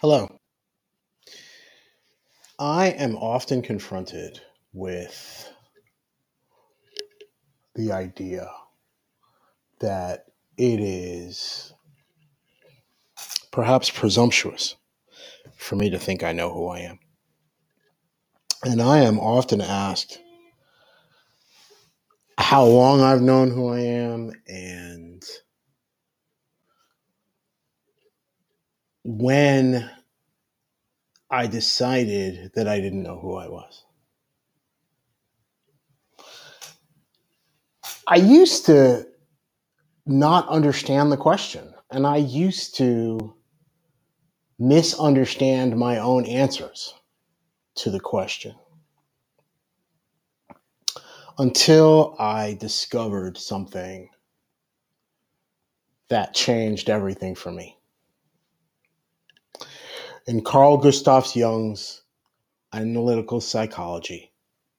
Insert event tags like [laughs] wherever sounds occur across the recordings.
Hello. I am often confronted with the idea that it is perhaps presumptuous for me to think I know who I am. And I am often asked how long I've known who I am and when I decided that I didn't know who I was. I used to not understand the question, and I used to misunderstand my own answers to the question until I discovered something that changed everything for me. In Carl Gustav Jung's analytical psychology,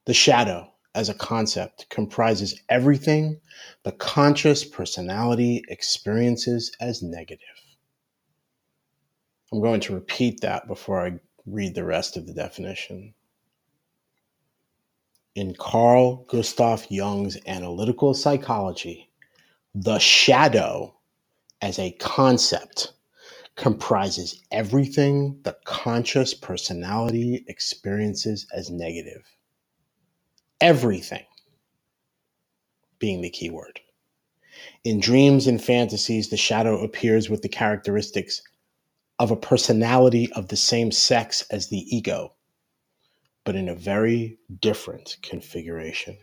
the shadow as a concept comprises everything the conscious personality experiences as negative. I'm going to repeat that before I read the rest of the definition. In Carl Gustav Jung's analytical psychology, the shadow as a concept comprises everything the conscious personality experiences as negative. Everything being the key word. In dreams and fantasies, the shadow appears with the characteristics of a personality of the same sex as the ego, but in a very different configuration.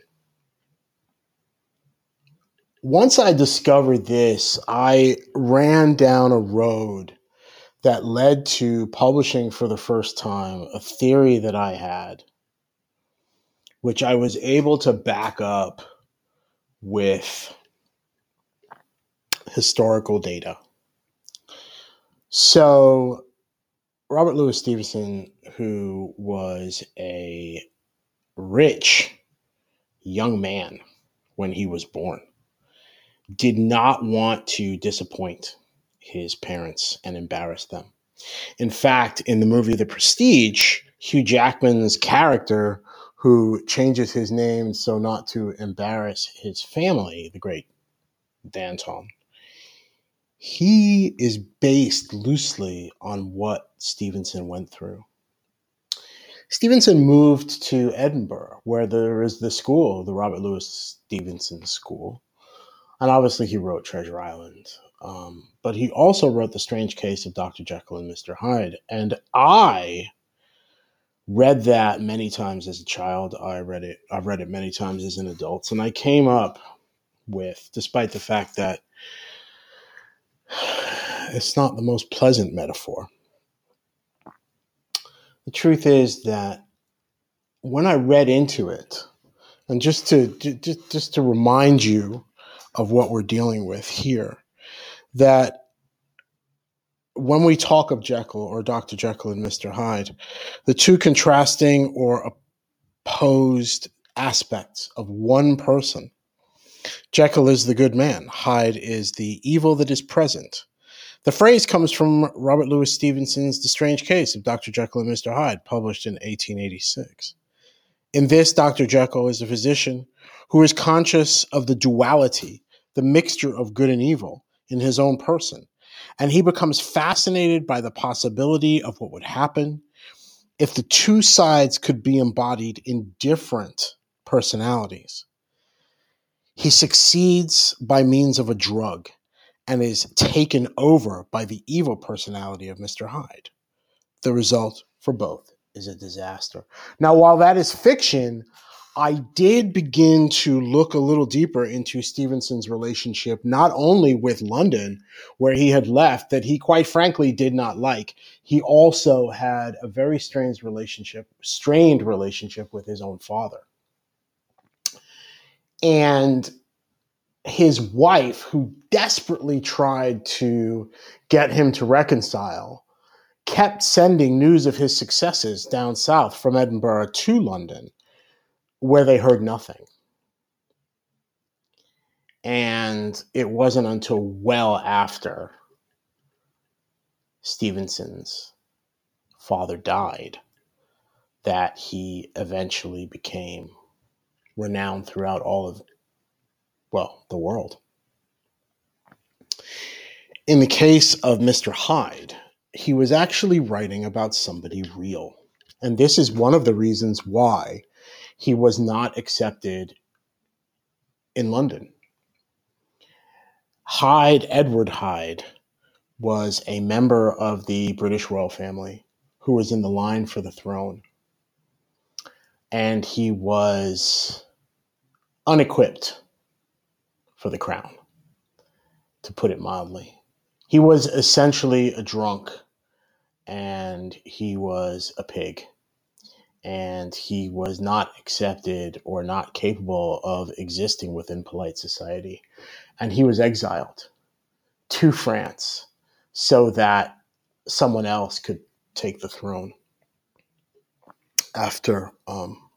Once I discovered this, I ran down a road that led to publishing for the first time a theory that I had, which I was able to back up with historical data. So, Robert Louis Stevenson, who was a rich young man when he was born, did not want to disappoint his parents and embarrass them. In fact, in the movie The Prestige, Hugh Jackman's character, who changes his name so not to embarrass his family, the great Danton, he is based loosely on what Stevenson went through. Stevenson moved to Edinburgh, where there is the school, the Robert Louis Stevenson School. And obviously, he wrote Treasure Island. Um, but he also wrote The Strange Case of Dr. Jekyll and Mr. Hyde. And I read that many times as a child. I read it, I've read it many times as an adult. And I came up with, despite the fact that [sighs] it's not the most pleasant metaphor, the truth is that when I read into it, and just to just, just to remind you of what we're dealing with here, that when we talk of Jekyll or Dr. Jekyll and Mr. Hyde, the two contrasting or opposed aspects of one person. Jekyll is the good man, Hyde is the evil that is present. The phrase comes from Robert Louis Stevenson's The Strange Case of Dr. Jekyll and Mr. Hyde, published in 1886. In this, Dr. Jekyll is a physician who is conscious of the duality, the mixture of good and evil, in his own person. And he becomes fascinated by the possibility of what would happen if the two sides could be embodied in different personalities. He succeeds by means of a drug and is taken over by the evil personality of Mr. Hyde. The result for both is a disaster. Now, while that is fiction, I did begin to look a little deeper into Stevenson's relationship, not only with London, where he had left, that he quite frankly did not like. He also had a very strange relationship, strained relationship with his own father. And his wife, who desperately tried to get him to reconcile, kept sending news of his successes down south from Edinburgh to London where they heard nothing. And it wasn't until well after Stevenson's father died that he eventually became renowned throughout all of, well, the world. In the case of Mr. Hyde, he was actually writing about somebody real. And this is one of the reasons why he was not accepted in London. Hyde, Edward Hyde, was a member of the British royal family who was in the line for the throne. And he was unequipped for the crown, to put it mildly. He was essentially a drunk and he was a pig. And he was not accepted or not capable of existing within polite society. And he was exiled to France so that someone else could take the throne after um,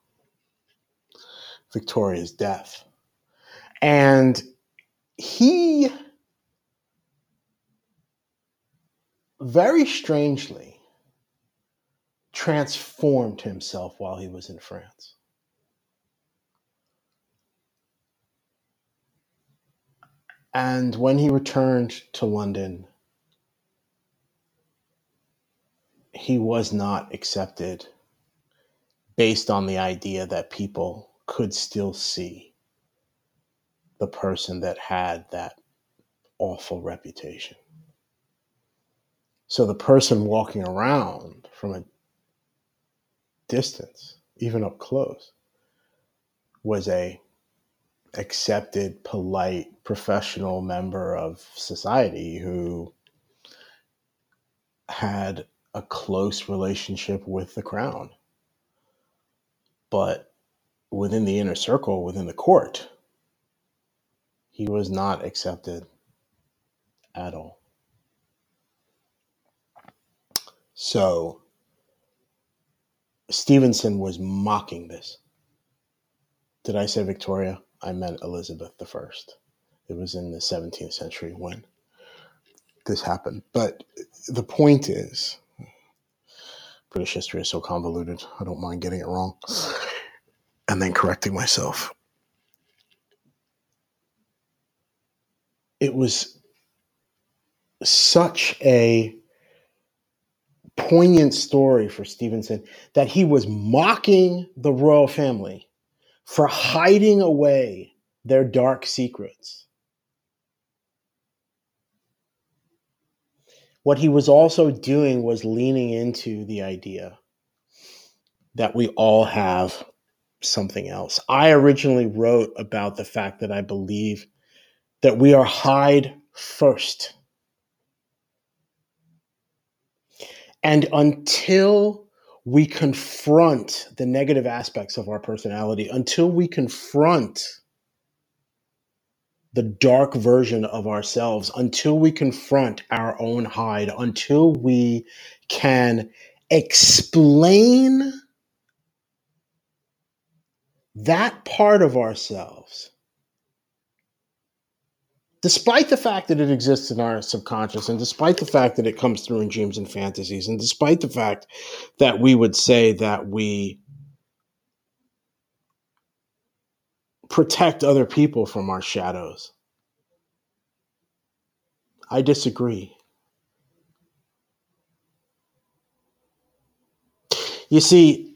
Victoria's death. And he very strangely transformed himself while he was in France. And when he returned to London, he was not accepted based on the idea that people could still see the person that had that awful reputation. So the person walking around from a distance, even up close, was a accepted, polite, professional member of society who had a close relationship with the crown. But within the inner circle, within the court, he was not accepted at all. So Stevenson was mocking this. Did I say Victoria? I meant Elizabeth I. It was in the 17th century when this happened. But the point is, British history is so convoluted. I don't mind getting it wrong and then correcting myself. It was such a poignant story for Stevenson that he was mocking the royal family for hiding away their dark secrets. What he was also doing was leaning into the idea that we all have something else. I originally wrote about the fact that I believe that we are Hyde first. And until we confront the negative aspects of our personality, until we confront the dark version of ourselves, until we confront our own Hyde, until we can explain that part of ourselves, despite the fact that it exists in our subconscious, and despite the fact that it comes through in dreams and fantasies, and despite the fact that we would say that we protect other people from our shadows, I disagree. You see,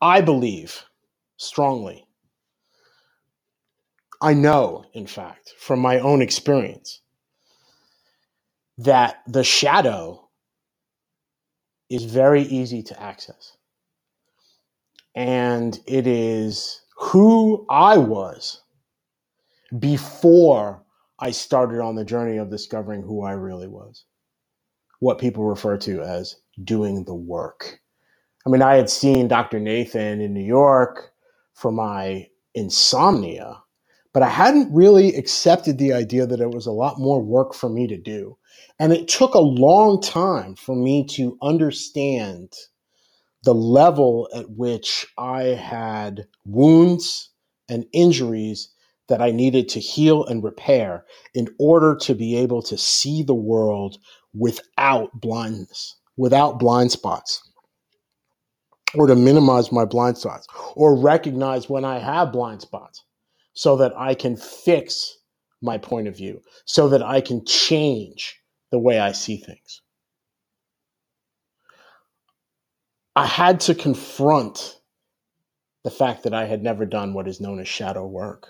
I believe strongly. I know, in fact, from my own experience, that the shadow is very easy to access. And it is who I was before I started on the journey of discovering who I really was. What people refer to as doing the work. I mean, I had seen Dr. Nathan in New York for my insomnia, but I hadn't really accepted the idea that it was a lot more work for me to do. And it took a long time for me to understand the level at which I had wounds and injuries that I needed to heal and repair in order to be able to see the world without blindness, without blind spots. or to minimize my blind spots or recognize when I have blind spots so that I can fix my point of view, so that I can change the way I see things. I had to confront the fact that I had never done what is known as shadow work.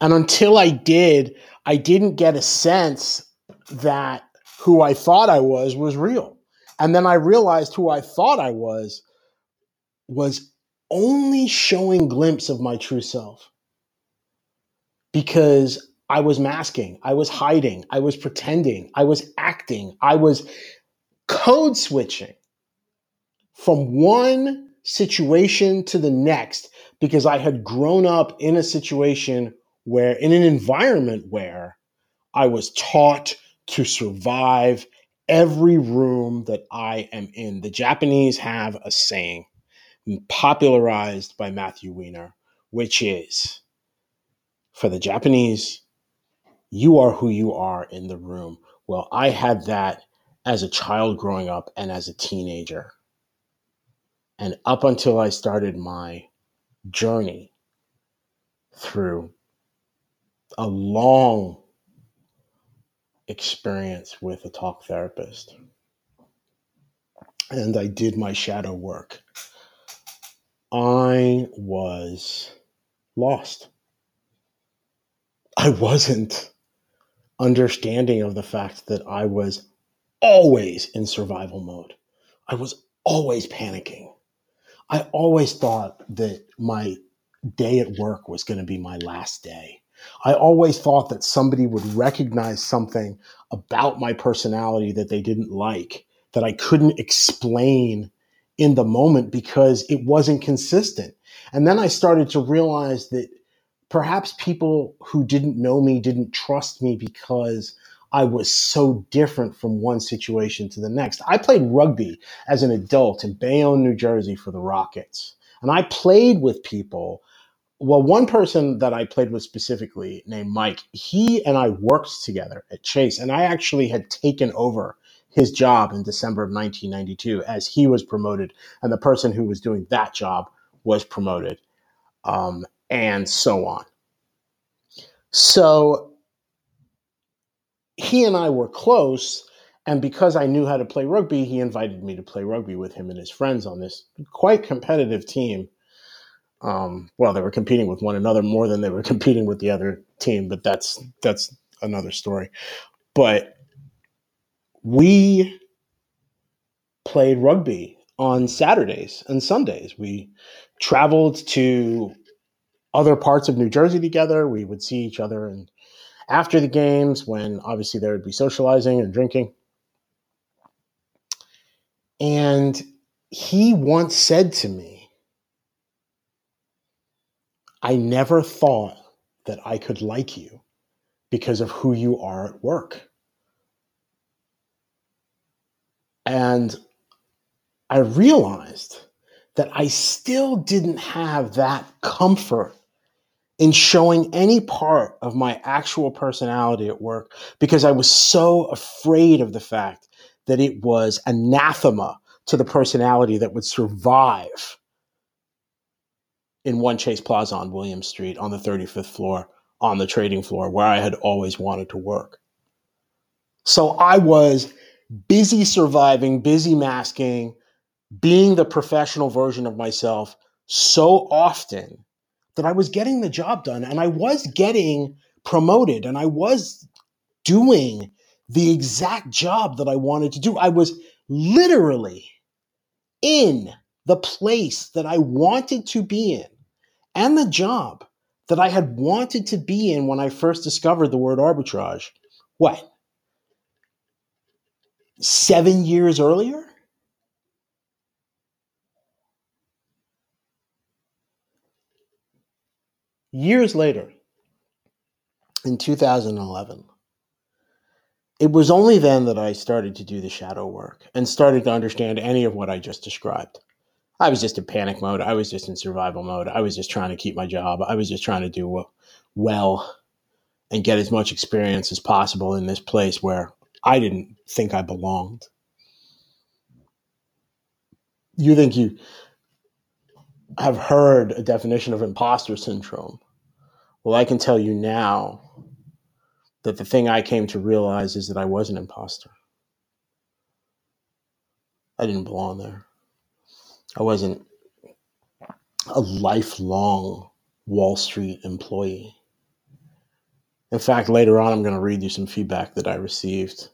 And until I did, I didn't get a sense that who I thought I was was real. And then I realized who I thought I was was only showing glimpse of my true self because I was masking, I was hiding, I was pretending, I was acting, I was code switching from one situation to the next because I had grown up in a situation where, in an environment where I was taught to survive every room that I am in. The Japanese have a saying popularized by Matthew Weiner, which is for the Japanese, you are who you are in the room. Well, I had that as a child growing up and as a teenager. And up until I started my journey through a long experience with a talk therapist. And I did my shadow work. I was lost. I wasn't understanding of the fact that I was always in survival mode. I was always panicking. I always thought that my day at work was going to be my last day. I always thought that somebody would recognize something about my personality that they didn't like, that I couldn't explain in the moment because it wasn't consistent. And then I started to realize that perhaps people who didn't know me didn't trust me because I was so different from one situation to the next. I played rugby as an adult in Bayonne, New Jersey for the Rockets. And I played with people well, one person that I played with specifically named Mike, he and I worked together at Chase, and I actually had taken over his job in December of 1992 as he was promoted, and the person who was doing that job was promoted, um, and so on. So he and I were close, and because I knew how to play rugby, he invited me to play rugby with him and his friends on this quite competitive team um, well, they were competing with one another more than they were [laughs] competing with the other team, but that's that's another story. But we played rugby on Saturdays and Sundays. We traveled to other parts of New Jersey together. We would see each other and after the games when obviously there would be socializing and drinking. And he once said to me, I never thought that I could like you because of who you are at work. And I realized that I still didn't have that comfort in showing any part of my actual personality at work because I was so afraid of the fact that it was anathema to the personality that would survive in One Chase Plaza on William Street on the 35th floor on the trading floor where I had always wanted to work. So I was busy surviving, busy masking, being the professional version of myself so often that I was getting the job done and I was getting promoted and I was doing the exact job that I wanted to do. I was literally in the place that I wanted to be in and the job that I had wanted to be in when I first discovered the word arbitrage. What? Seven years earlier? Years later, in 2011, it was only then that I started to do the shadow work and started to understand any of what I just described. I was just in panic mode. I was just in survival mode. I was just trying to keep my job. I was just trying to do well and get as much experience as possible in this place where I didn't think I belonged. you think you have heard a definition of imposter syndrome. Well, I can tell you now that the thing I came to realize is that I was an imposter. I didn't belong there. I wasn't a lifelong Wall Street employee. In fact, later on, I'm going to read you some feedback that I received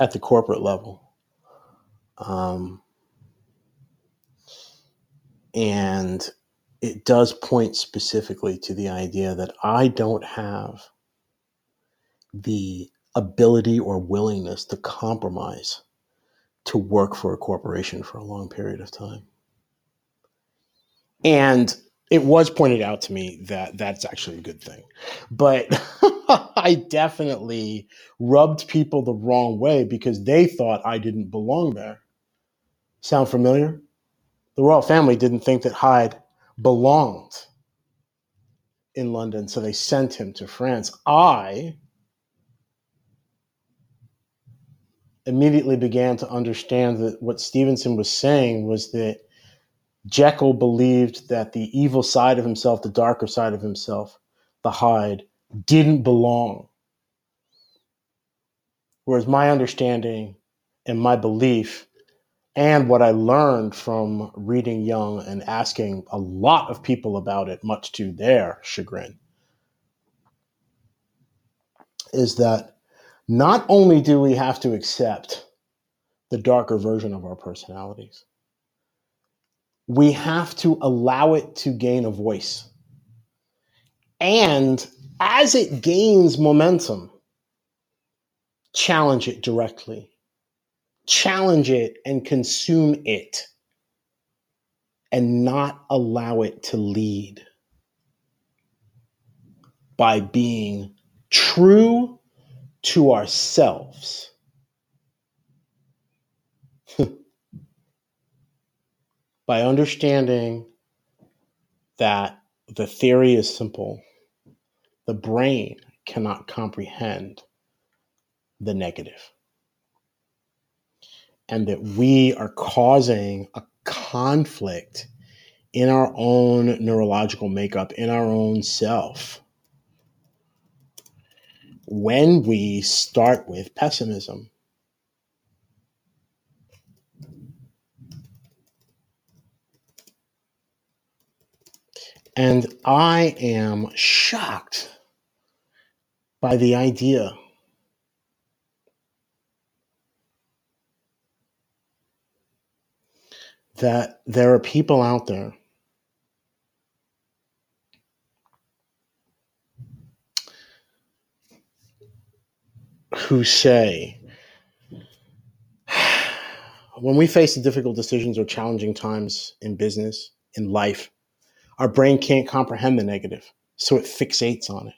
at the corporate level. Um, and it does point specifically to the idea that I don't have the ability or willingness to compromise to work for a corporation for a long period of time. And it was pointed out to me that that's actually a good thing. But [laughs] I definitely rubbed people the wrong way because they thought I didn't belong there. Sound familiar? The royal family didn't think that Hyde belonged in London, so they sent him to France. I immediately began to understand that what Stevenson was saying was that Jekyll believed that the evil side of himself, the darker side of himself, the Hyde, didn't belong. Whereas my understanding and my belief, and what I learned from reading Jung and asking a lot of people about it, much to their chagrin, is that not only do we have to accept the darker version of our personalities, we have to allow it to gain a voice. And as it gains momentum, challenge it directly, challenge it and consume it, and not allow it to lead by being true to ourselves. By understanding that the theory is simple, the brain cannot comprehend the negative, and that we are causing a conflict in our own neurological makeup, in our own self, when we start with pessimism. And I am shocked by the idea. That there are people out there who say, [sighs] when we face difficult decisions or challenging times in business, in life, our brain can't comprehend the negative, so it fixates on it.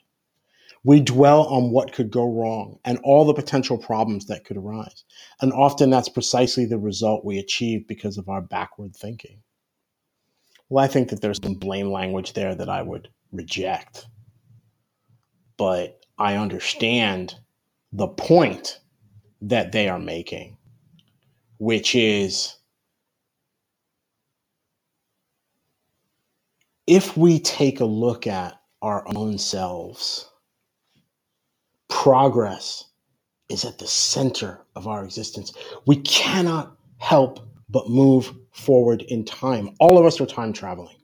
We dwell on what could go wrong and all the potential problems that could arise. And often that's precisely the result we achieve because of our backward thinking. Well, I think that there's some blame language there that I would reject. But I understand the point that they are making, which is if we take a look at our own selves, progress is at the center of our existence. We cannot help but move forward in time. All of us are time traveling,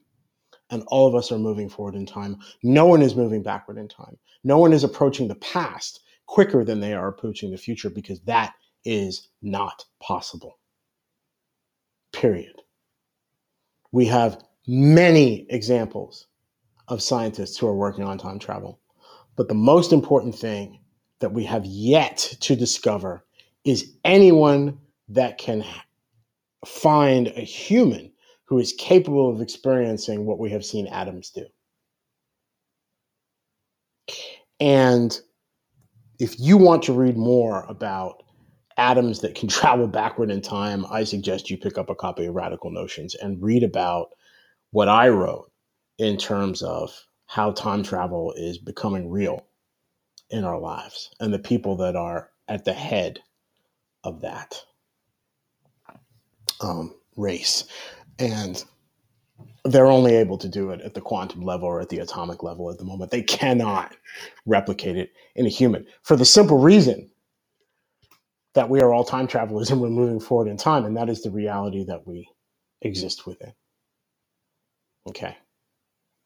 and all of us are moving forward in time. No one is moving backward in time. No one is approaching the past quicker than they are approaching the future because that is not possible. Period. We have many examples of scientists who are working on time travel. But the most important thing that we have yet to discover is anyone that can find a human who is capable of experiencing what we have seen atoms do. And if you want to read more about atoms that can [laughs] travel backward in time, I suggest you pick up a copy of Radical Notions and read about what I wrote in terms of how time travel is becoming real in our lives and the people that are at the head of that um, race. And they're only able to do it at the quantum level or at the atomic level at the moment. They cannot replicate it in a human for the simple reason that we are all time travelers [laughs] and we're moving forward in time, and that is the reality that we exist within. Okay.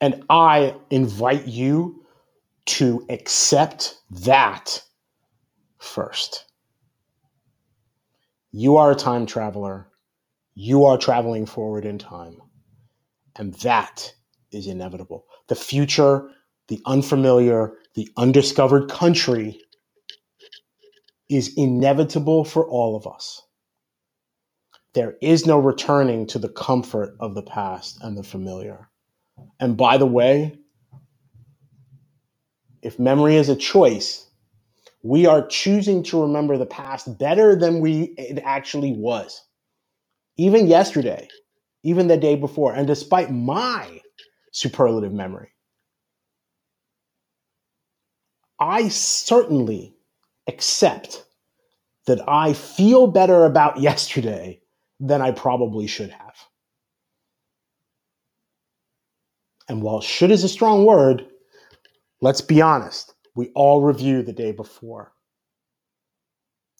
And I invite you to accept that first. You are a time traveler. You are traveling forward in time. And that is inevitable. The future, the unfamiliar, the undiscovered country is inevitable for all of us. There is no returning to the comfort of the past and the familiar. And by the way, if memory is a choice, we are choosing to remember the past better than we it actually was. Even yesterday, even the day before, and despite my superlative memory, I certainly accept that I feel better about [laughs] yesterday than I probably should have. And while should is a strong word, let's be honest. We all review the day before.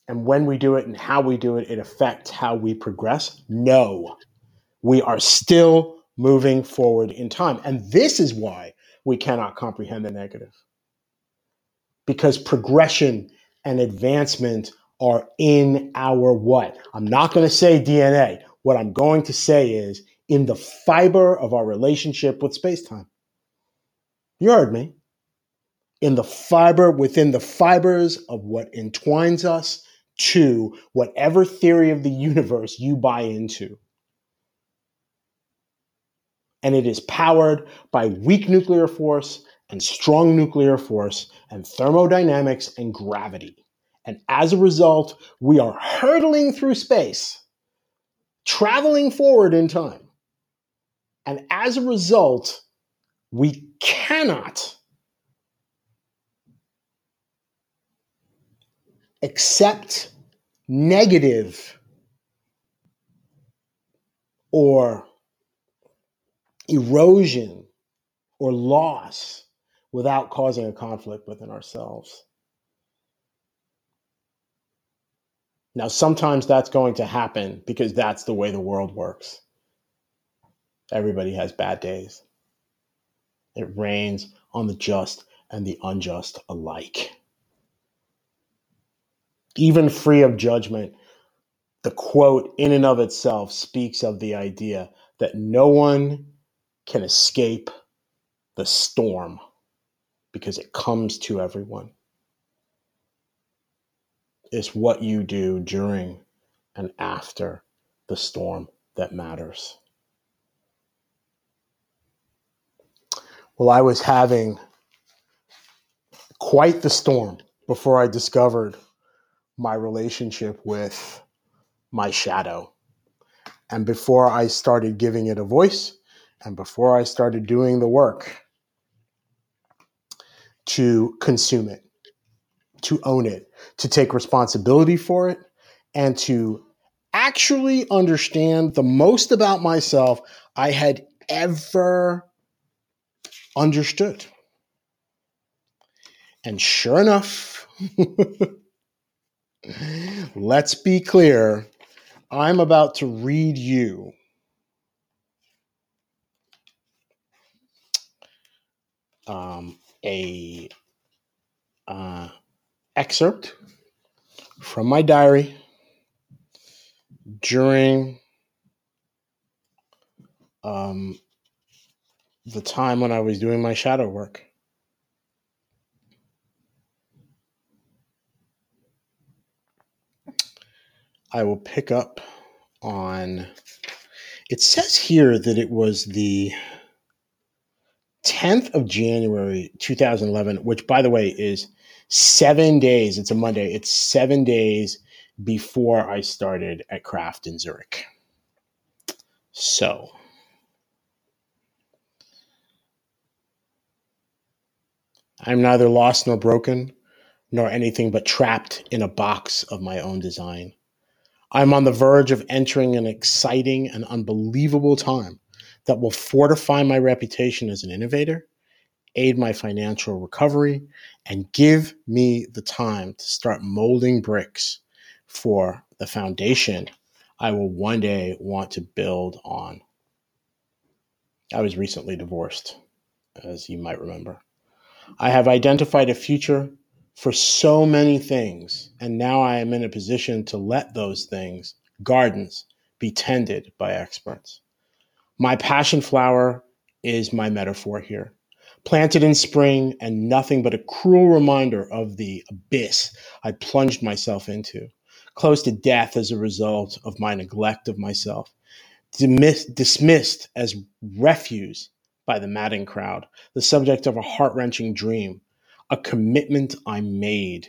And when we do it and how we do it, it affects how we progress. No, we are still moving forward in time. And this is why we cannot comprehend the negative. Because progression and advancement are in our what? I'm not going to say DNA. What I'm going to say is in the fiber of our relationship with space time. You heard me. In the fiber, within the fibers of what entwines us to whatever theory of the universe you buy into. And it is powered by weak nuclear force and strong nuclear force and thermodynamics and gravity. And as a result, we are hurtling through space, traveling forward in time. And as a result, we cannot accept negative or erosion or loss without causing a conflict within ourselves. Now, sometimes that's going to happen because that's the way the world works. Everybody has bad days. It rains on the just and the unjust alike. Even free of judgment, the quote in and of itself speaks of the idea that no one can escape the storm because it comes to everyone. It's what you do during and after the storm that matters. Well, I was having quite the storm before I discovered my relationship with my shadow. And before I started giving it a voice, and before I started doing the work to consume it, to own it, to take responsibility for it, and to actually understand the most about myself I had ever understood. And sure enough, [laughs] let's be clear, I'm about to read you um, a uh, excerpt from my diary during um, the time when I was doing my shadow work. I will pick up on. It says here that it was the 10th of January 2011, which, by the way, is seven days. It's a Monday. It's seven days before I started at Craft in Zurich. So, I'm neither lost nor broken, nor anything but trapped in a box of my own design. I'm on the verge of entering an exciting and unbelievable time that will fortify my reputation as an innovator, aid my financial recovery, and give me the time to start molding bricks for the foundation I will one day want to build on. I was recently divorced, as you might remember. I have identified a future for so many things, and now I am in a position to let those things, gardens, be tended by experts. My passion flower is my metaphor here. Planted in spring and nothing but a cruel reminder of the abyss I plunged myself into, close to death as a result of my neglect of myself, dismissed as refuse by the madding crowd, the subject of a heart wrenching dream, a commitment I made,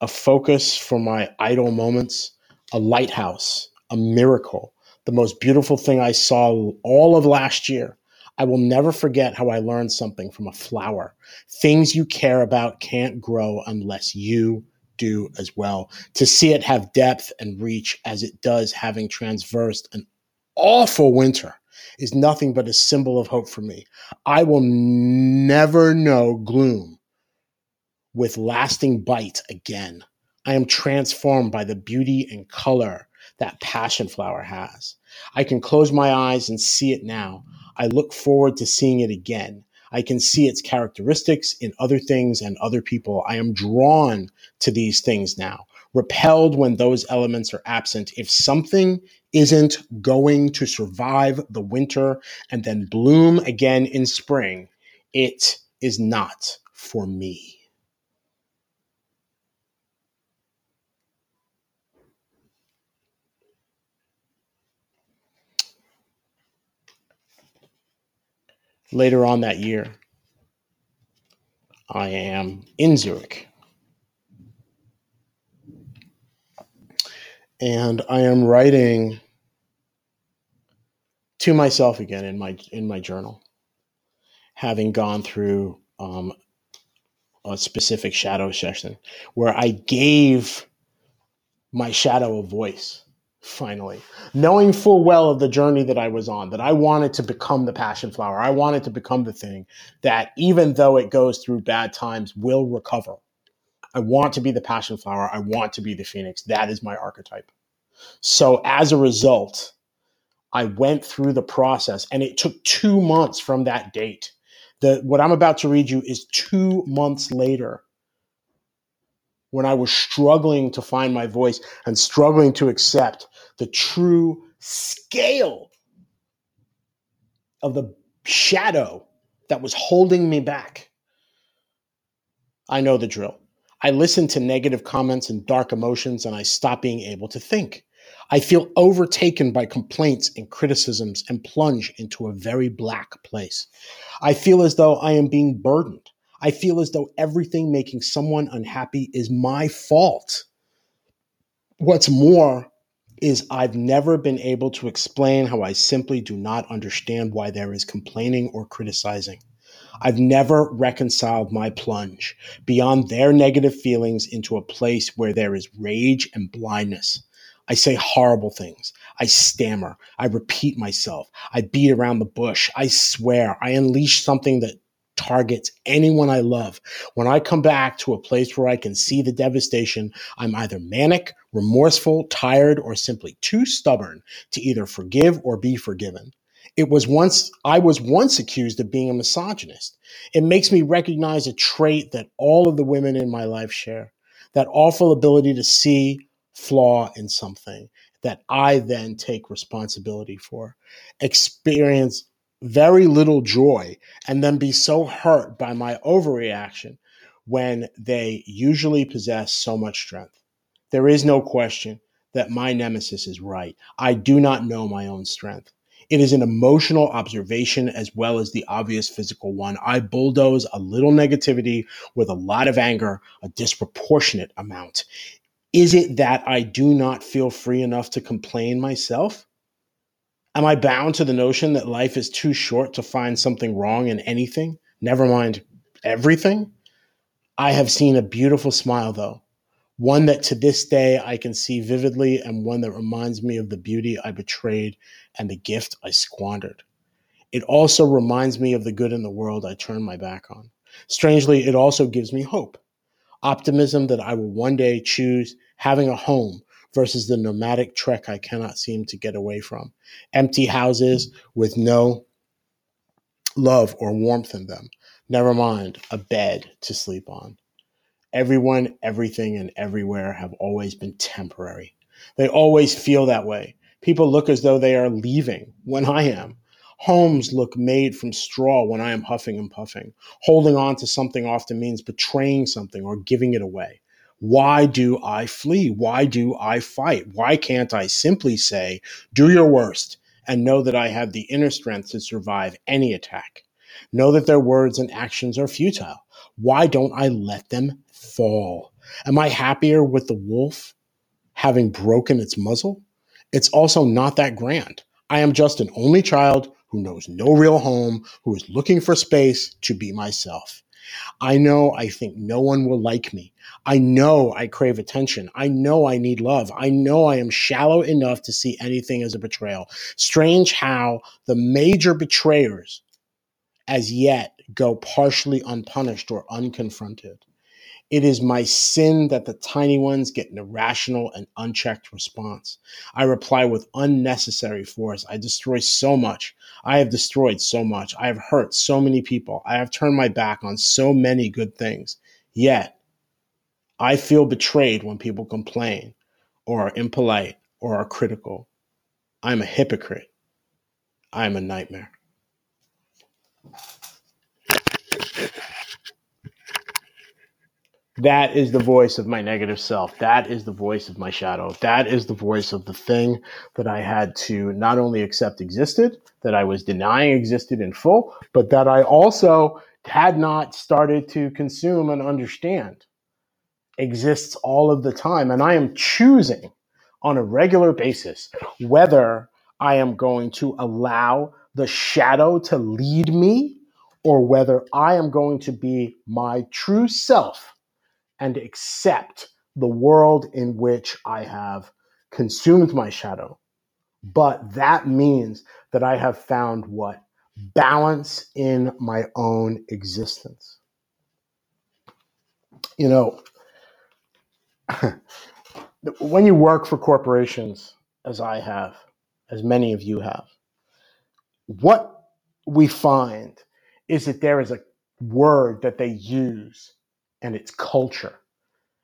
a focus for my idle moments, a lighthouse, a miracle, the most beautiful thing I saw all of last year. I will never forget how I learned something from a flower. Things you care about can't grow unless you do as well. To see it have depth and reach as it does, having transversed an awful winter is nothing but a symbol of hope for me. I will never know gloom with lasting bite again. I am transformed by the beauty and color that passion flower has. I can close my eyes and see it now. I look forward to seeing it again. I can see its characteristics in other things and other people. I am drawn to these things now, repelled when those elements are absent. If something isn't going to survive the winter and then bloom again in spring, it is not for me. Later on that year, I am in Zurich. And I am writing to myself again in my in my journal, having gone through um, a specific shadow session where I gave my shadow a voice finally, knowing full well of the journey that I was on, that I wanted to become the passion flower. I wanted to become the thing that, even though it goes through bad times, will recover. I want to be the passion flower. I want to be the phoenix. That is my archetype. So, as a result, I went through the process and it took two months from that date. The, what I'm about to read you is two months later when I was struggling to find my voice and struggling to accept the true scale of the shadow that was holding me back. I know the drill. I listen to negative comments and dark emotions and I stop being able to think. I feel overtaken by complaints and criticisms and plunge into a very black place. I feel as though I am being burdened. I feel as though everything making someone unhappy is my fault. What's more is I've never been able to explain how I simply do not understand why there is complaining or criticizing. I've never reconciled my plunge beyond their negative feelings into a place where there is rage and blindness. I say horrible things. I stammer. I repeat myself. I beat around the bush. I swear. I unleash something that targets anyone I love. When I come back to a place where I can see the devastation, I'm either manic, remorseful, tired, or simply too stubborn to either forgive or be forgiven. It was once, I was once accused of being a misogynist. It makes me recognize a trait that all of the women in my life share that awful ability to see flaw in something that I then take responsibility for. Experience very little joy and then be so hurt by my overreaction when they usually possess so much strength. There is no question that my nemesis is right. I do not know my own strength. It is an emotional observation as well as the obvious physical one. I bulldoze a little negativity with a lot of anger, a disproportionate amount. Is it that I do not feel free enough to complain myself? Am I bound to the notion that life is too short to find something wrong in anything, never mind everything? I have seen a beautiful smile, though, one that to this day I can see vividly, and one that reminds me of the beauty I betrayed and the gift I squandered. It also reminds me of the good in the world I turned my back on. Strangely, it also gives me hope optimism that I will one day choose having a home versus the nomadic trek I cannot seem to get away from. Empty houses with no love or warmth in them. Never mind a bed to sleep on. Everyone, everything, and everywhere have always been temporary. They always feel that way. People look as though they are leaving when I am. Homes look made from straw when I am huffing and puffing. Holding on to something often means betraying something or giving it away. Why do I flee? Why do I fight? Why can't I simply say, do your worst and know that I have the inner strength to survive any attack? Know that their words and actions are futile. Why don't I let them fall? Am I happier with the wolf having broken its muzzle? It's also not that grand. I am just an only child who knows no real home, who is looking for space to be myself. I know I think no one will like me. I know I crave attention. I know I need love. I know I am shallow enough to see anything as a betrayal. Strange how the major betrayers as yet go partially unpunished or unconfronted. It is my sin that the tiny ones get an irrational and unchecked response. I reply with unnecessary force. I destroy so much. I have destroyed so much. I have hurt so many people. I have turned my back on so many good things. Yet, I feel betrayed when people complain or are impolite or are critical. I'm a hypocrite. I'm a nightmare. That is the voice of my negative self. That is the voice of my shadow. That is the voice of the thing that I had to not only accept existed, that I was denying existed in full, but that I also had not started to consume and understand exists all of the time. And I am choosing on a regular basis whether I am going to allow the shadow to lead me or whether I am going to be my true self and accept the world in which I have consumed my shadow. But that means that I have found what? Balance in my own existence. You know, [laughs] when you work for corporations, as I have, as many of you have, what we find is that there is a word that they use and its culture.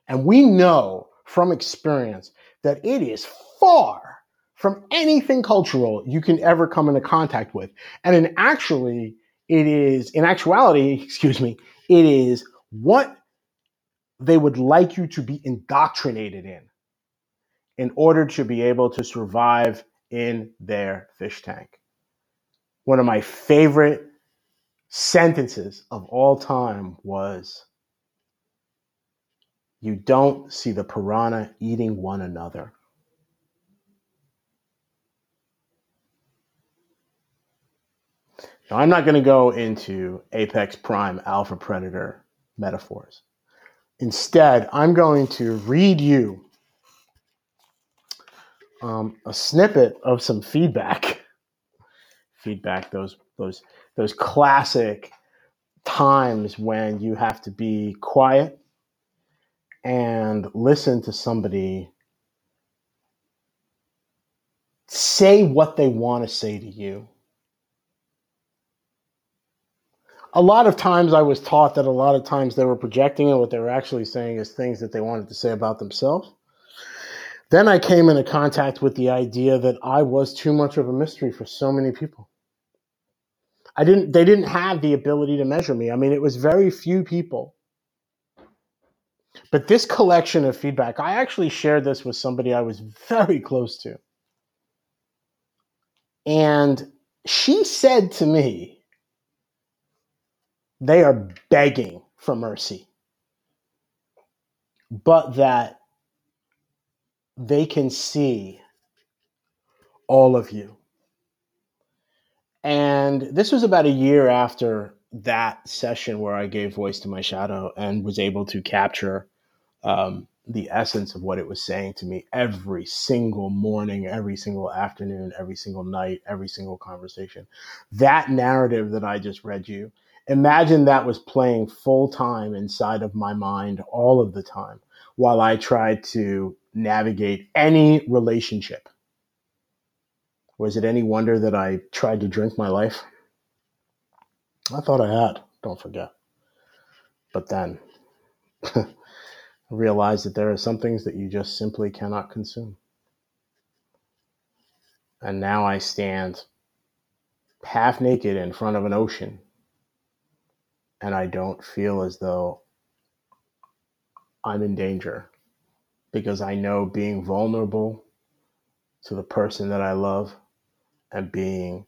And we know from experience that it is far from anything cultural you can ever come into contact with. And in actually, it is, in actuality, [laughs] excuse me, it is what they would like you to be indoctrinated in in order to be able to survive in their fish tank. One of my favorite sentences of all time was you don't see the piranha eating one another. Now, I'm not going to go into apex prime alpha predator metaphors. Instead, I'm going to read you um, a snippet of some feedback. [laughs] Feedback, those those those classic times when you have to be quiet and listen to somebody say what they want to say to you. A lot of times I was taught that a lot of times they were projecting and what they were actually saying is things that they wanted to say about themselves. Then I came into contact with the idea that I was too much of a mystery for so many people. I didn't they didn't have the ability to measure me. I mean, it was very few people but this collection of feedback, I actually shared this with somebody I was [laughs] very close to. And she said to me, they are begging for mercy, but that they can see all of you. And this was about a year after that session where I gave voice to my shadow and was able to capture um, the essence of what it was saying to me every single morning, every single afternoon, every single night, every single conversation. That narrative that I just read you, imagine that was playing full time inside of my mind all of the time while I tried to navigate any relationship. Was it any wonder that I tried to drink my life? I thought I had, don't forget. But then [laughs] I realized that there are some things that you just simply cannot consume. And now I stand half naked in front of an ocean and I don't feel as though I'm in danger because I know being vulnerable to the person that I love and being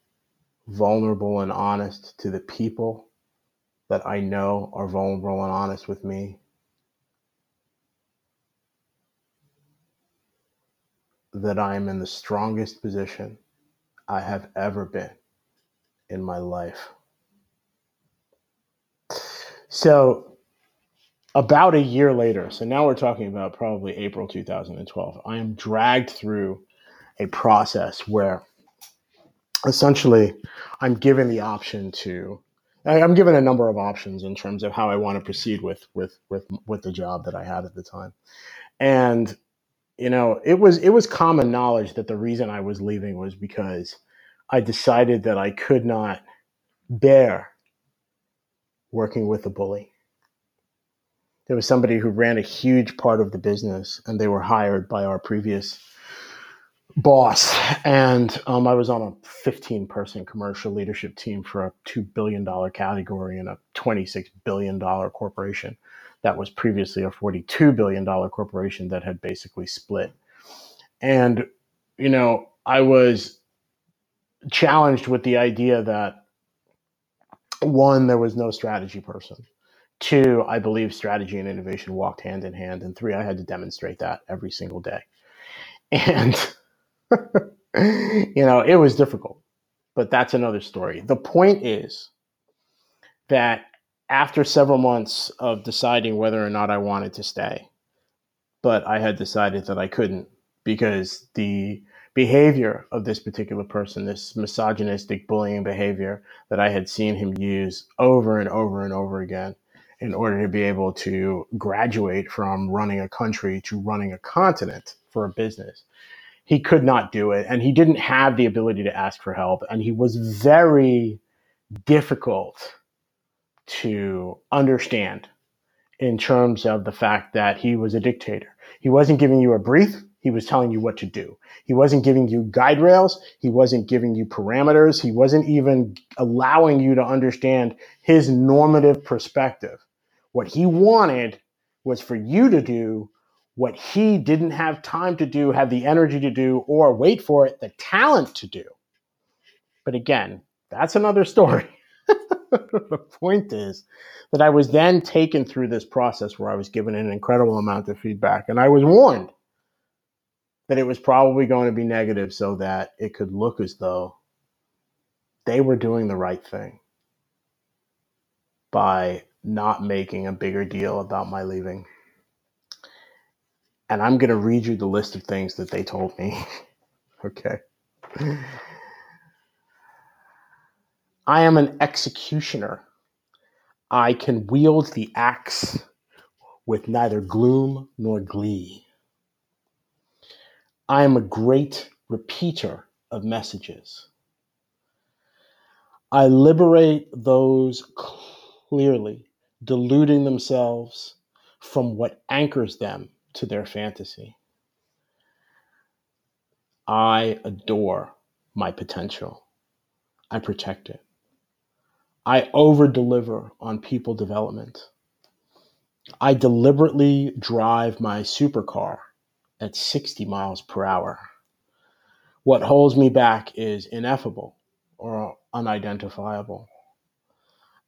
vulnerable and honest to the people that I know are vulnerable and honest with me. That I am in the strongest position I have ever been in my life. So, about a year later, so now we're talking about probably April 2012, I am dragged through a process where essentially I'm given the option to I'm given a number of options in terms of how I want to proceed with with with with the job that I had at the time. And you know, it was it was common knowledge that the reason I was leaving was because I decided that I could not bear working with a bully. There was somebody who ran a huge part of the business and they were hired by our previous boss, and um, I was on a 15 person commercial leadership team for a $2 billion category in a $26 billion corporation that was previously a $42 billion corporation that had basically split. And, you know, I was challenged with the idea that one, there was no strategy person. Two, I believe strategy and innovation walked hand in hand. And three, I had to demonstrate that every single day. And [laughs] you know, it was difficult, but that's another story. The point is that after several months of deciding whether or not I wanted to stay, but I had decided that I couldn't because the behavior of this particular person, this misogynistic bullying behavior that I had seen him use over and over and over again in order to be able to graduate from running a country to running a continent for a business he could not do it and he didn't have the ability to ask for help and he was very difficult to understand in terms of the fact that he was a dictator. He wasn't giving you a brief, he was telling you what to do. He wasn't giving you guide rails, he wasn't giving you parameters, he wasn't even allowing you to understand his normative perspective. What he wanted was for you to do what he didn't have time to do, have the energy to do, or wait for it, the talent to do. But again, that's another story. [laughs] the point is that I was then taken through this process where I was given an incredible amount of feedback, and I was warned that it was probably going to be negative so that it could look as though they were doing the right thing by not making a bigger deal about my leaving and I'm going to read you the list of things that they told me. [laughs] okay. I am an executioner. I can wield the axe with neither gloom nor glee. I am a great repeater of messages. I liberate those clearly deluding themselves from what anchors them to their fantasy. I adore my potential. I protect it. I over deliver on people development. I deliberately drive my supercar at 60 miles per hour. What holds me back is ineffable or unidentifiable.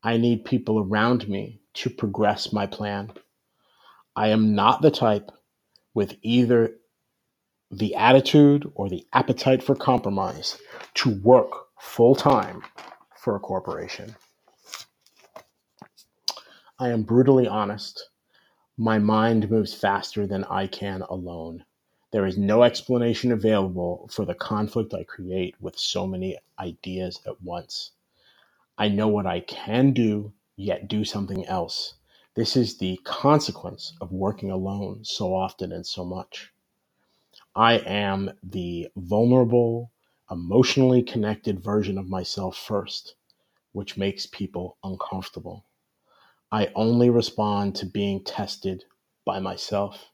I need people around me to progress my plan. I am not the type with either the attitude or the appetite for compromise to work full time for a corporation. I am brutally honest. My mind moves faster than I can alone. There is no explanation available for the conflict I create with so many ideas at once. I know what I can do, yet do something else. This is the consequence of working alone so often and so much. I am the vulnerable, emotionally connected version of myself first, which makes people uncomfortable. I only respond to being tested by myself.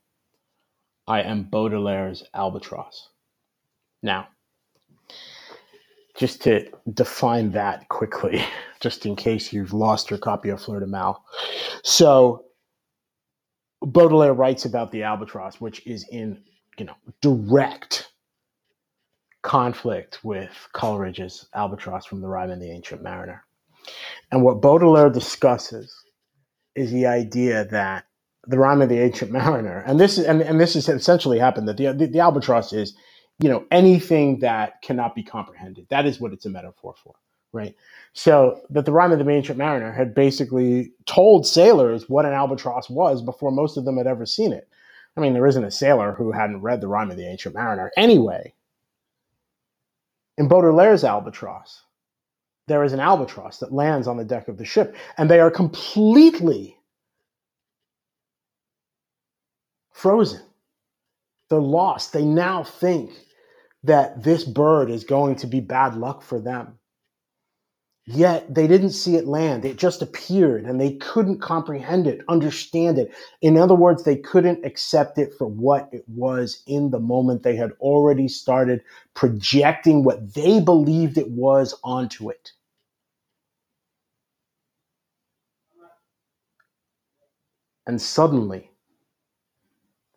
I am Baudelaire's albatross. Now, just to define that quickly, [laughs] just in case you've lost your copy of Fleurs du Mal. So, Baudelaire writes about the albatross, which is in you know direct conflict with Coleridge's albatross from the Rime of the Ancient Mariner. And what Baudelaire discusses is the idea that the Rime of the Ancient Mariner, and this is and, and this has essentially happened that the, the the albatross is you know anything that cannot be comprehended. That is what it's a metaphor for, right? So that the Rime of the Ancient Mariner had basically told sailors what an albatross was before most of them had ever seen it. I mean, there isn't a sailor who hadn't read the Rime of the Ancient Mariner anyway. In Baudelaire's albatross, there is an albatross that lands on the deck of the ship, and they are completely frozen. They're lost. They now think that this bird is going to be bad luck for them. Yet they didn't see it land. It just appeared and they couldn't comprehend it, understand it. In other words, they couldn't accept it for what it was in the moment. They had already started projecting what they believed it was onto it. And suddenly,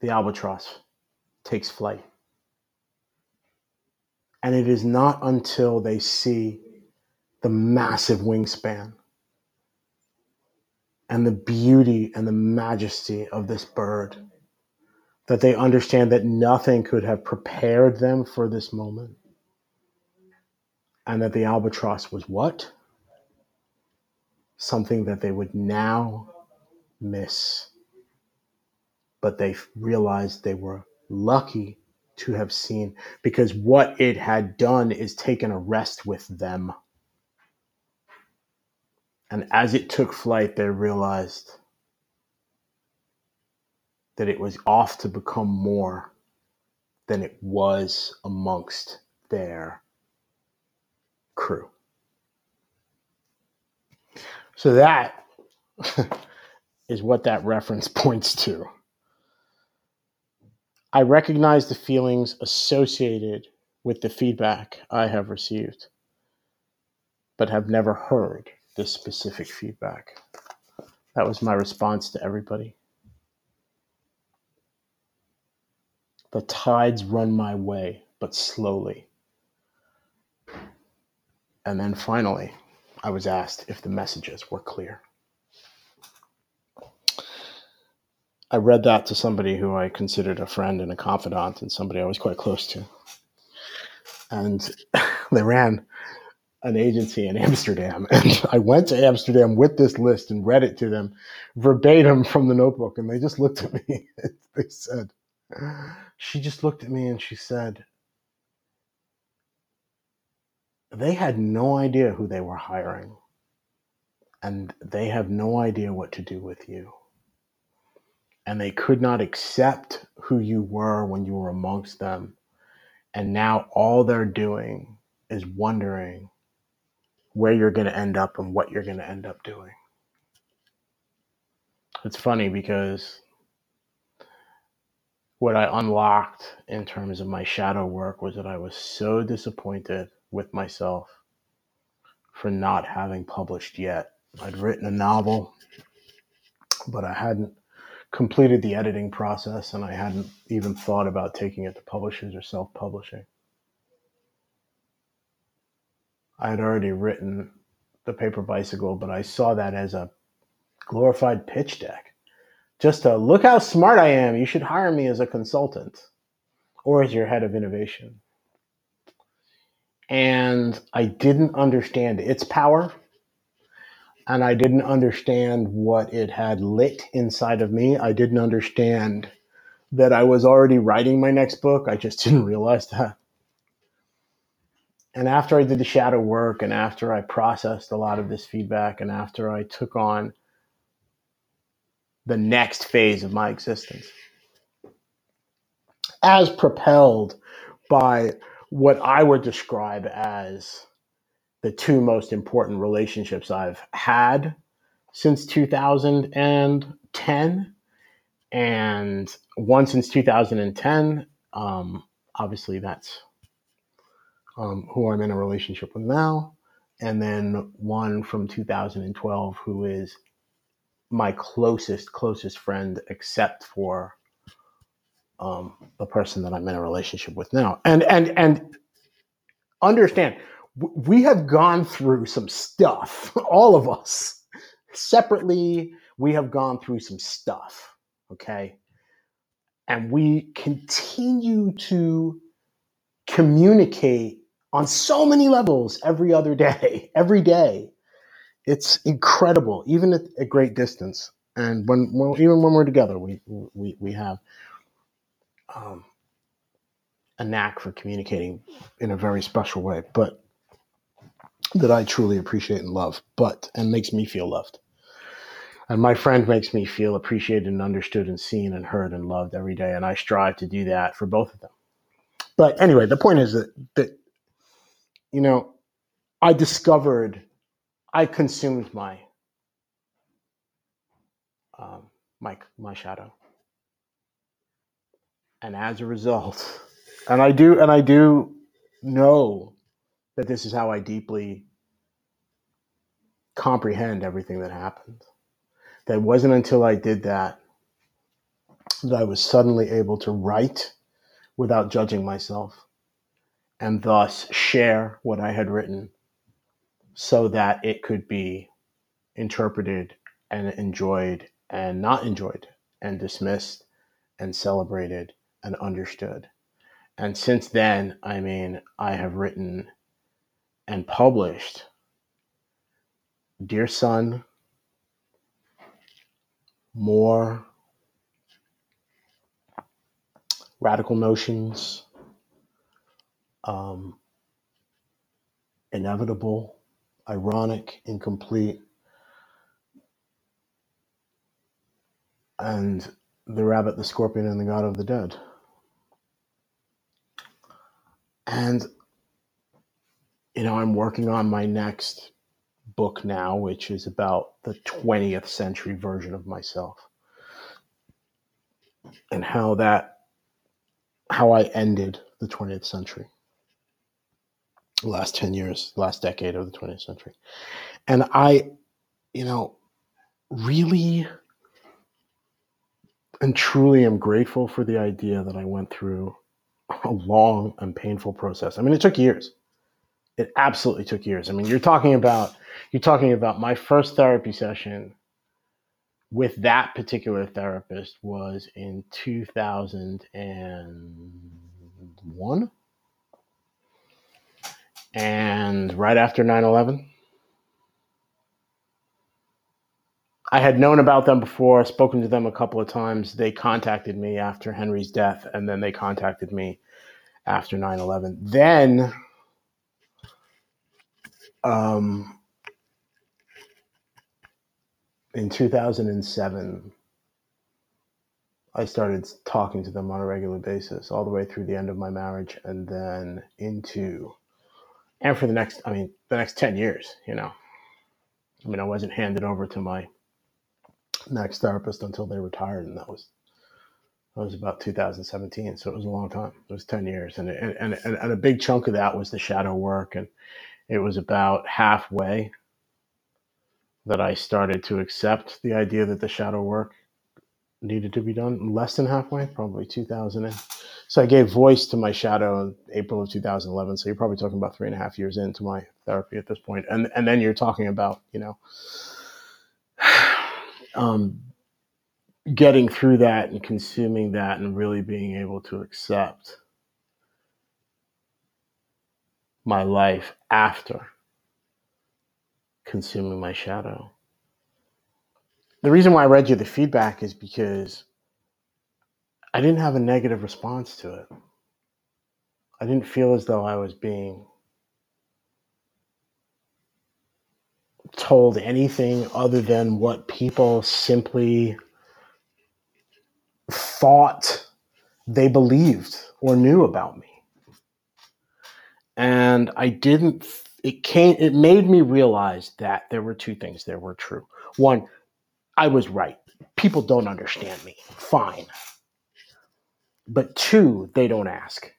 the albatross takes flight. And it is not until they see the massive wingspan and the beauty and the majesty of this bird that they understand that nothing could have prepared them for this moment. And that the albatross was what? Something that they would now miss. But they realized they were lucky to have seen because what it had done is taken a rest with them. And as it took flight, they realized that it was off to become more than it was amongst their crew. So that [laughs] is what that reference points to. I recognize the feelings associated with the feedback I have received, but have never heard this specific feedback. That was my response to everybody. The tides run my way, but slowly. And then finally, I was asked if the messages were clear. I read that to somebody who I considered a friend and a confidant and somebody I was quite close to. And [laughs] they ran an agency in Amsterdam. [laughs] And I went to Amsterdam with this list and read it to them verbatim from the notebook. And they just looked at me. [laughs] they said, she just looked at me and she said, they had no idea who they were hiring. And they have no idea what to do with you and they could not accept who you were when you were amongst them. And now all they're doing is wondering where you're going to end up and what you're going to end up doing. It's funny because what I unlocked in terms of my shadow work was that I was so disappointed with myself for not having published yet. I'd written a novel, but I hadn't completed the editing process and I hadn't even thought about taking it to publishers or self publishing. I had already written the paper bicycle, but I saw that as a glorified pitch deck. Just to look how smart I am. You should hire me as a consultant or as your head of innovation. And I didn't understand its power and I didn't understand what it had lit inside of me. I didn't understand that I was already writing my next book. I just [laughs] didn't realize that. And after I did the shadow work and after I processed a lot of this feedback and after I took on the next phase of my existence, as propelled by what I would describe as the two most important relationships I've had since 2010 and one since 2010. Um, obviously, that's um, who I'm in a relationship with now. And then one from 2012 who is my closest, closest friend, except for um, the person that I'm in a relationship with now. And and and understand, we have gone through some stuff. [laughs] All of us, separately, we have gone through some stuff. Okay, and we continue to communicate on so many levels every other day, [laughs] every day. It's incredible, even at a great distance. And when, even when we're together, we we we have um, a knack for communicating in a very special way, but that I truly appreciate and love, but and makes me feel loved. And my friend makes me feel appreciated and understood and seen and heard and loved every day. And I strive to do that for both of them. But anyway, the point is that, that you know, I discovered, I consumed my, um, my, my shadow and as a result, and I do, and I do know that this is how I deeply comprehend everything that happened. That wasn't until I did that that I was suddenly able to write without judging myself and thus share what I had written so that it could be interpreted and enjoyed and not enjoyed and dismissed and celebrated and understood. And since then, I mean, I have written and published Dear Son, More, Radical Notions, um, Inevitable, Ironic, Incomplete, and The Rabbit, the Scorpion, and the God of the Dead. And, you know, I'm working on my next book now, which is about the 20th century version of myself and how that, how I ended the 20th century, the last 10 years, last decade of the 20th century. And I, you know, really and truly am grateful for the idea that I went through a long and painful process. I mean, it took years. It absolutely took years. I mean, you're talking about you're talking about my first therapy session with that particular therapist was in 2001 and right after 9/11 I had known about them before, spoken to them a couple of times. They contacted me after Henry's death, and then they contacted me after 9 11. Then, um, in 2007, I started talking to them on a regular basis all the way through the end of my marriage and then into, and for the next, I mean, the next 10 years, you know. I mean, I wasn't handed over to my next therapist until they retired, and that was that was about 2017. So it was a long time. It was 10 years, and and and, and a big chunk of that was the shadow work, and it was about halfway that I started to accept the idea that the shadow work needed to be done. Less than halfway, probably 2000. And, so I gave voice to my shadow in April of 2011. So you're probably talking about three and a half years into my therapy at this point, and and then you're talking about you know [sighs] um, getting through that and consuming that and really being able to accept my life after consuming my shadow The reason why I read you the feedback is because I didn't have a negative response to it. I didn't feel as though I was being told anything other than what people simply thought they believed or knew about me. And I didn't it came it made me realize that there were two things that were true. One, I was right. People don't understand me. Fine. But two, they don't ask.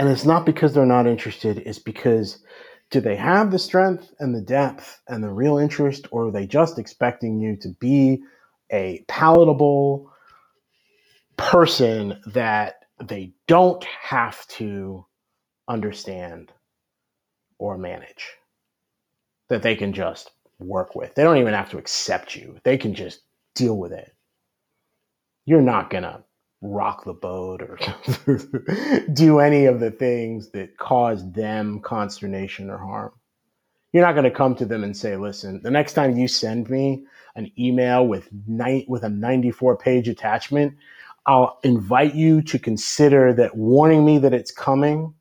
And it's not because they're not interested, it's because do they have the strength and the depth and the real interest, or are they just expecting you to be a palatable person that they don't have to understand or manage, that they can just work with? They don't even have to accept you, they can just deal with it. You're not going to rock the boat or [laughs] do any of the things that cause them consternation or harm. You're not going to come to them and say, "Listen, the next time you send me an email with night with a 94 page attachment, I'll invite you to consider that warning me that it's coming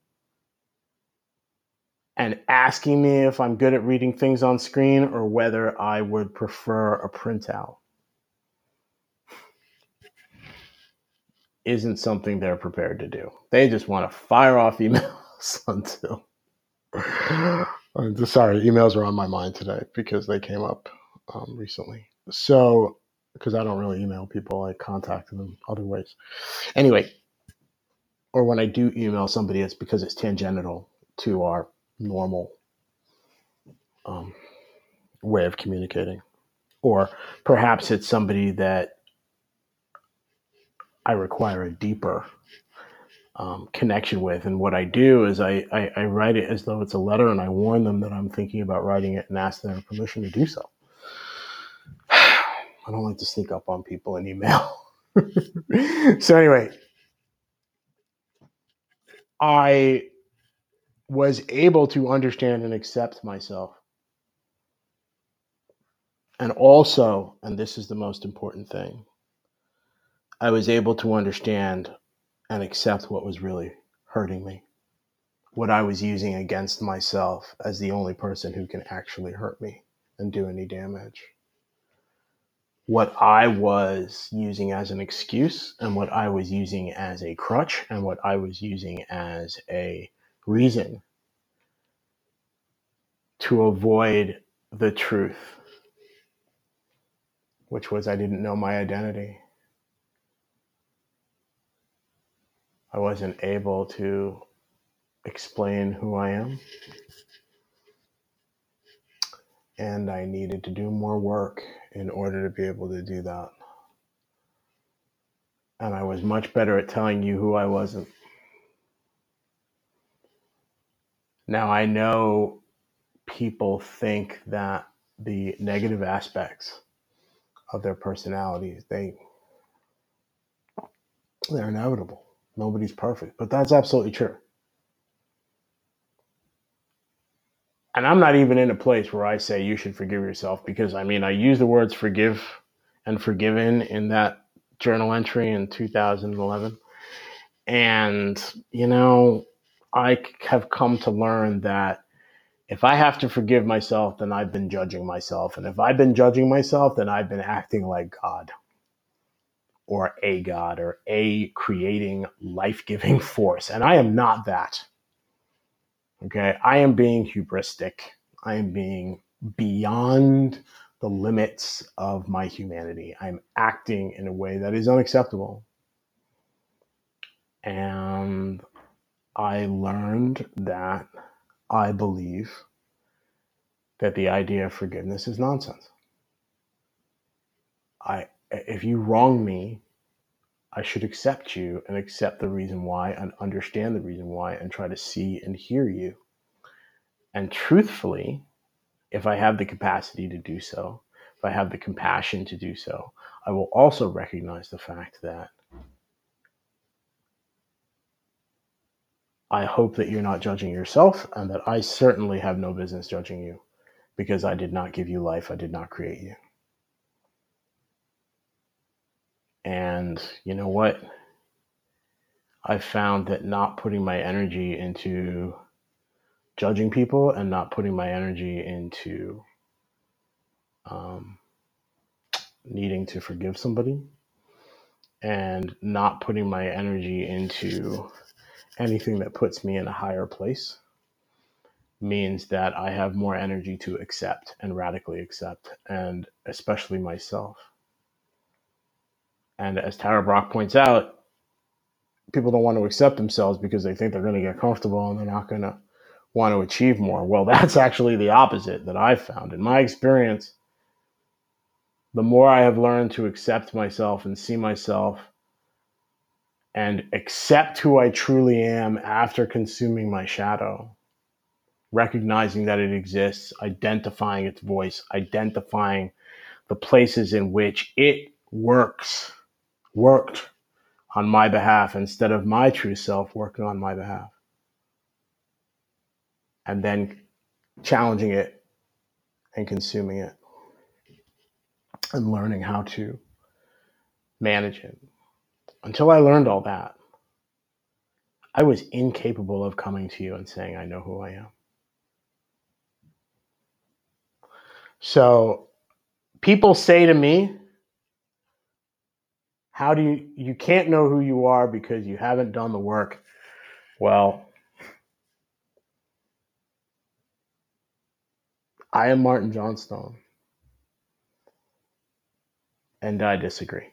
and asking me if I'm good at reading things on screen or whether I would prefer a printout." isn't something they're prepared to do. They just want to fire off emails [laughs] until. sorry, emails are on my mind today because they came up um, recently. So, because I don't really email people, I contact them other ways. Anyway, or when I do email somebody, it's because it's tangential to our normal um, way of communicating. Or perhaps it's somebody that I require a deeper um, connection with. And what I do is I, I, I, write it as though it's a letter and I warn them that I'm thinking about writing it and ask their permission to do so. [sighs] I don't like to sneak up on people in email. [laughs] so, anyway, I was able to understand and accept myself. And also, and this is the most important thing, I was able to understand and accept what was really hurting me, what I was using against myself as the only person who can actually hurt me and do any damage. What I was using as an excuse, and what I was using as a crutch, and what I was using as a reason to avoid the truth, which was I didn't know my identity. I wasn't able to explain who I am. And I needed to do more work in order to be able to do that. And I was much better at telling you who I wasn't. Now I know people think that the negative aspects of their personalities, they they're inevitable. Nobody's perfect, but that's absolutely true. And I'm not even in a place where I say you should forgive yourself because I mean, I use the words forgive and forgiven in that journal entry in 2011. And, you know, I have come to learn that if I have to forgive myself, then I've been judging myself. And if I've been judging myself, then I've been acting like God or a God or a creating life giving [laughs] force. And I am not that. Okay. I am being hubristic. I am being beyond the limits of my humanity. I'm acting in a way that is unacceptable. And I learned that I believe that the idea of forgiveness is nonsense. I if you wrong me, I should accept you and accept the reason why and understand the reason why and try to see and hear you. And truthfully, if I have the capacity to do so, if I have the compassion to do so, I will also recognize the fact that I hope that you're not judging yourself and that I certainly have no business judging you because I did not give you life, I did not create you. And you know what? I found that not putting my energy into judging people and not putting my energy into um, needing to forgive somebody and not putting my energy into anything that puts me in a higher place means that I have more energy to accept and radically accept, and especially myself. And as Tara Brach points out, people don't want to accept themselves because they think they're going to get comfortable and they're not going to want to achieve more. Well, [laughs] that's actually the opposite that I've found. In my experience, the more I have learned to accept myself and see myself and accept who I truly am after consuming my shadow, recognizing that it exists, identifying its voice, identifying the places in which it works, worked on my behalf instead of my true self working on my behalf. And then challenging it and consuming it and learning how to manage it. Until I learned all that, I was incapable of coming to you and saying, I know who I am. So people say to me, How do you, you can't know who you are because you haven't done the work? Well, I am Martin Johnstone, and I disagree.